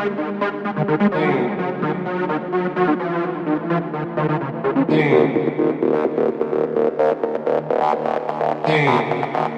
Damn. Damn.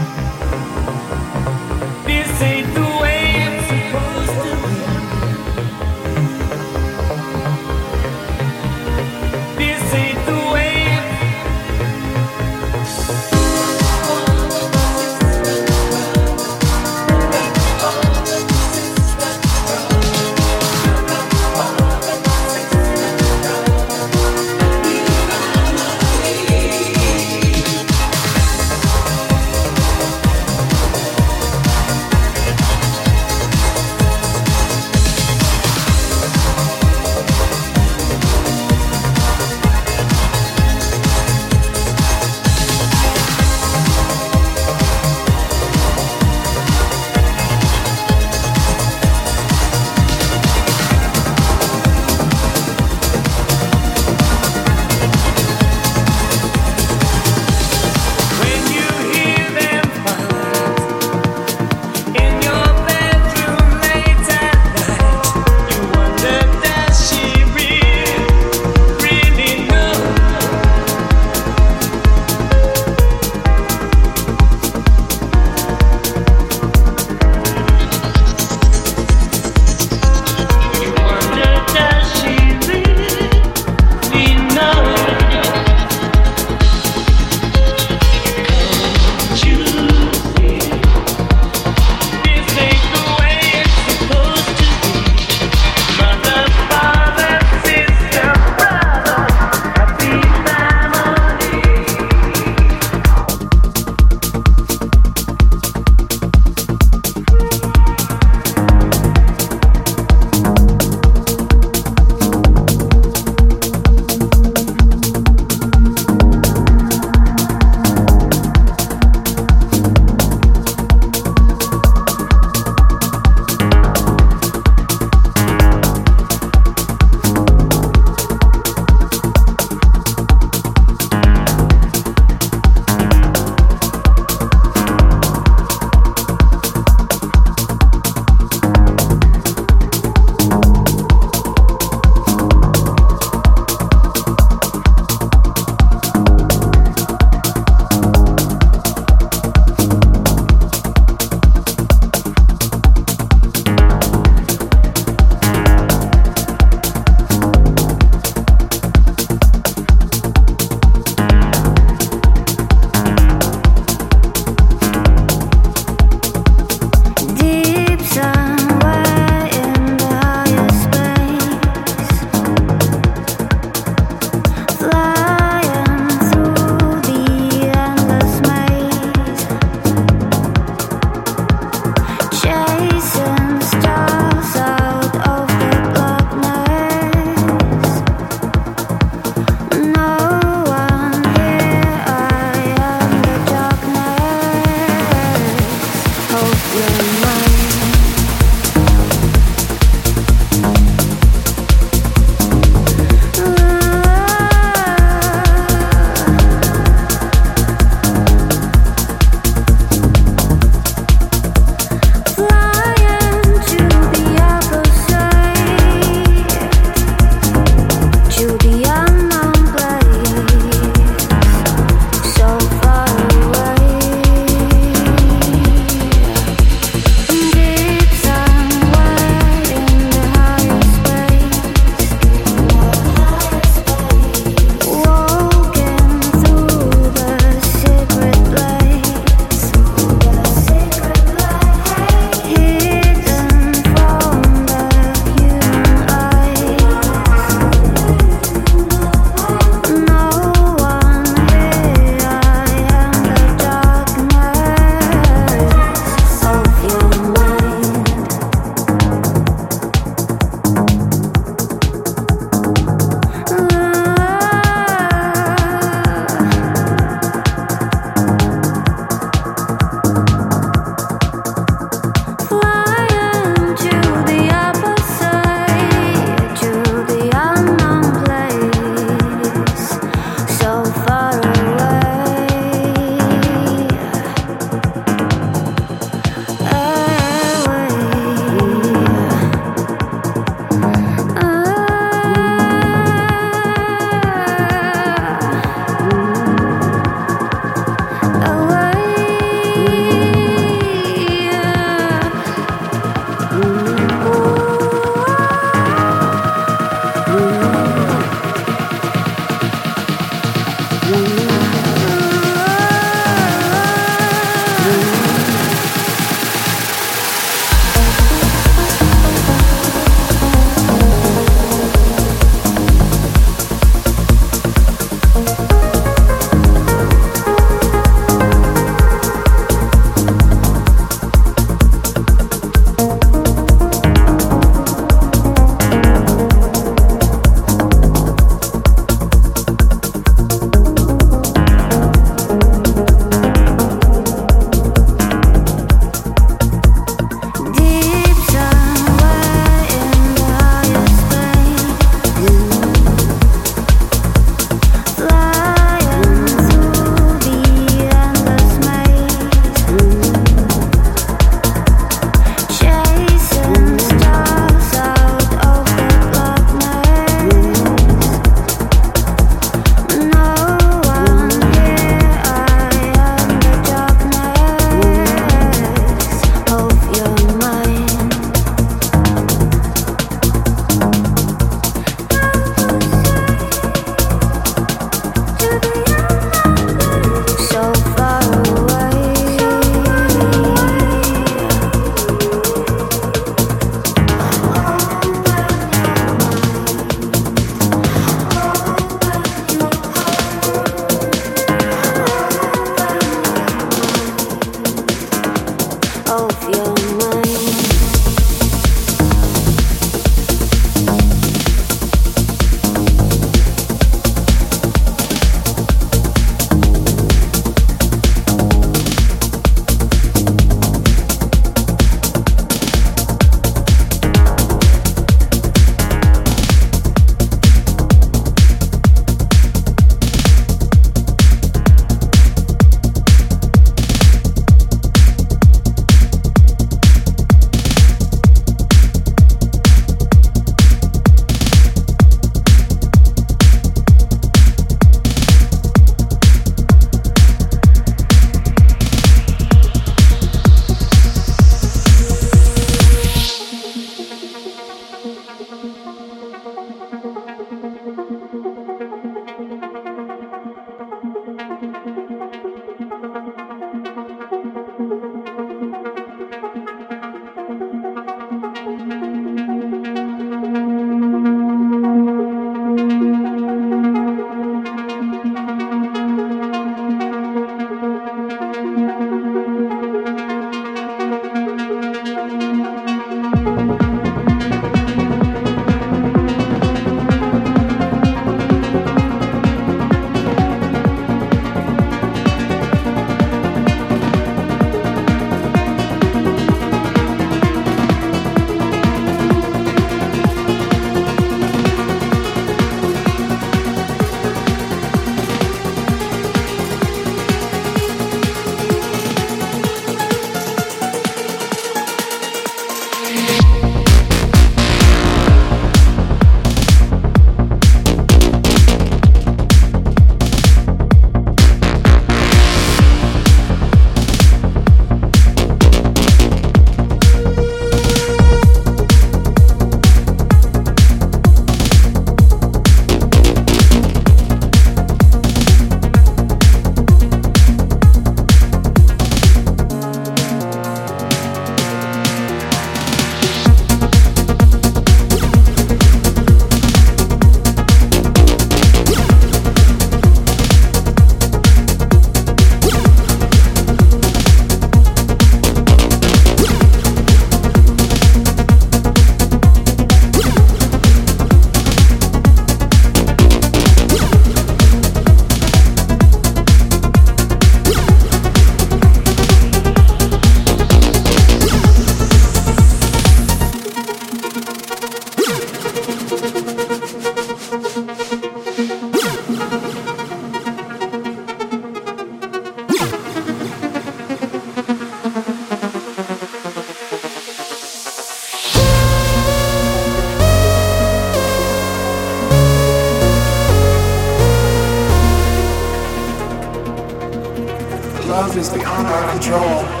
Control.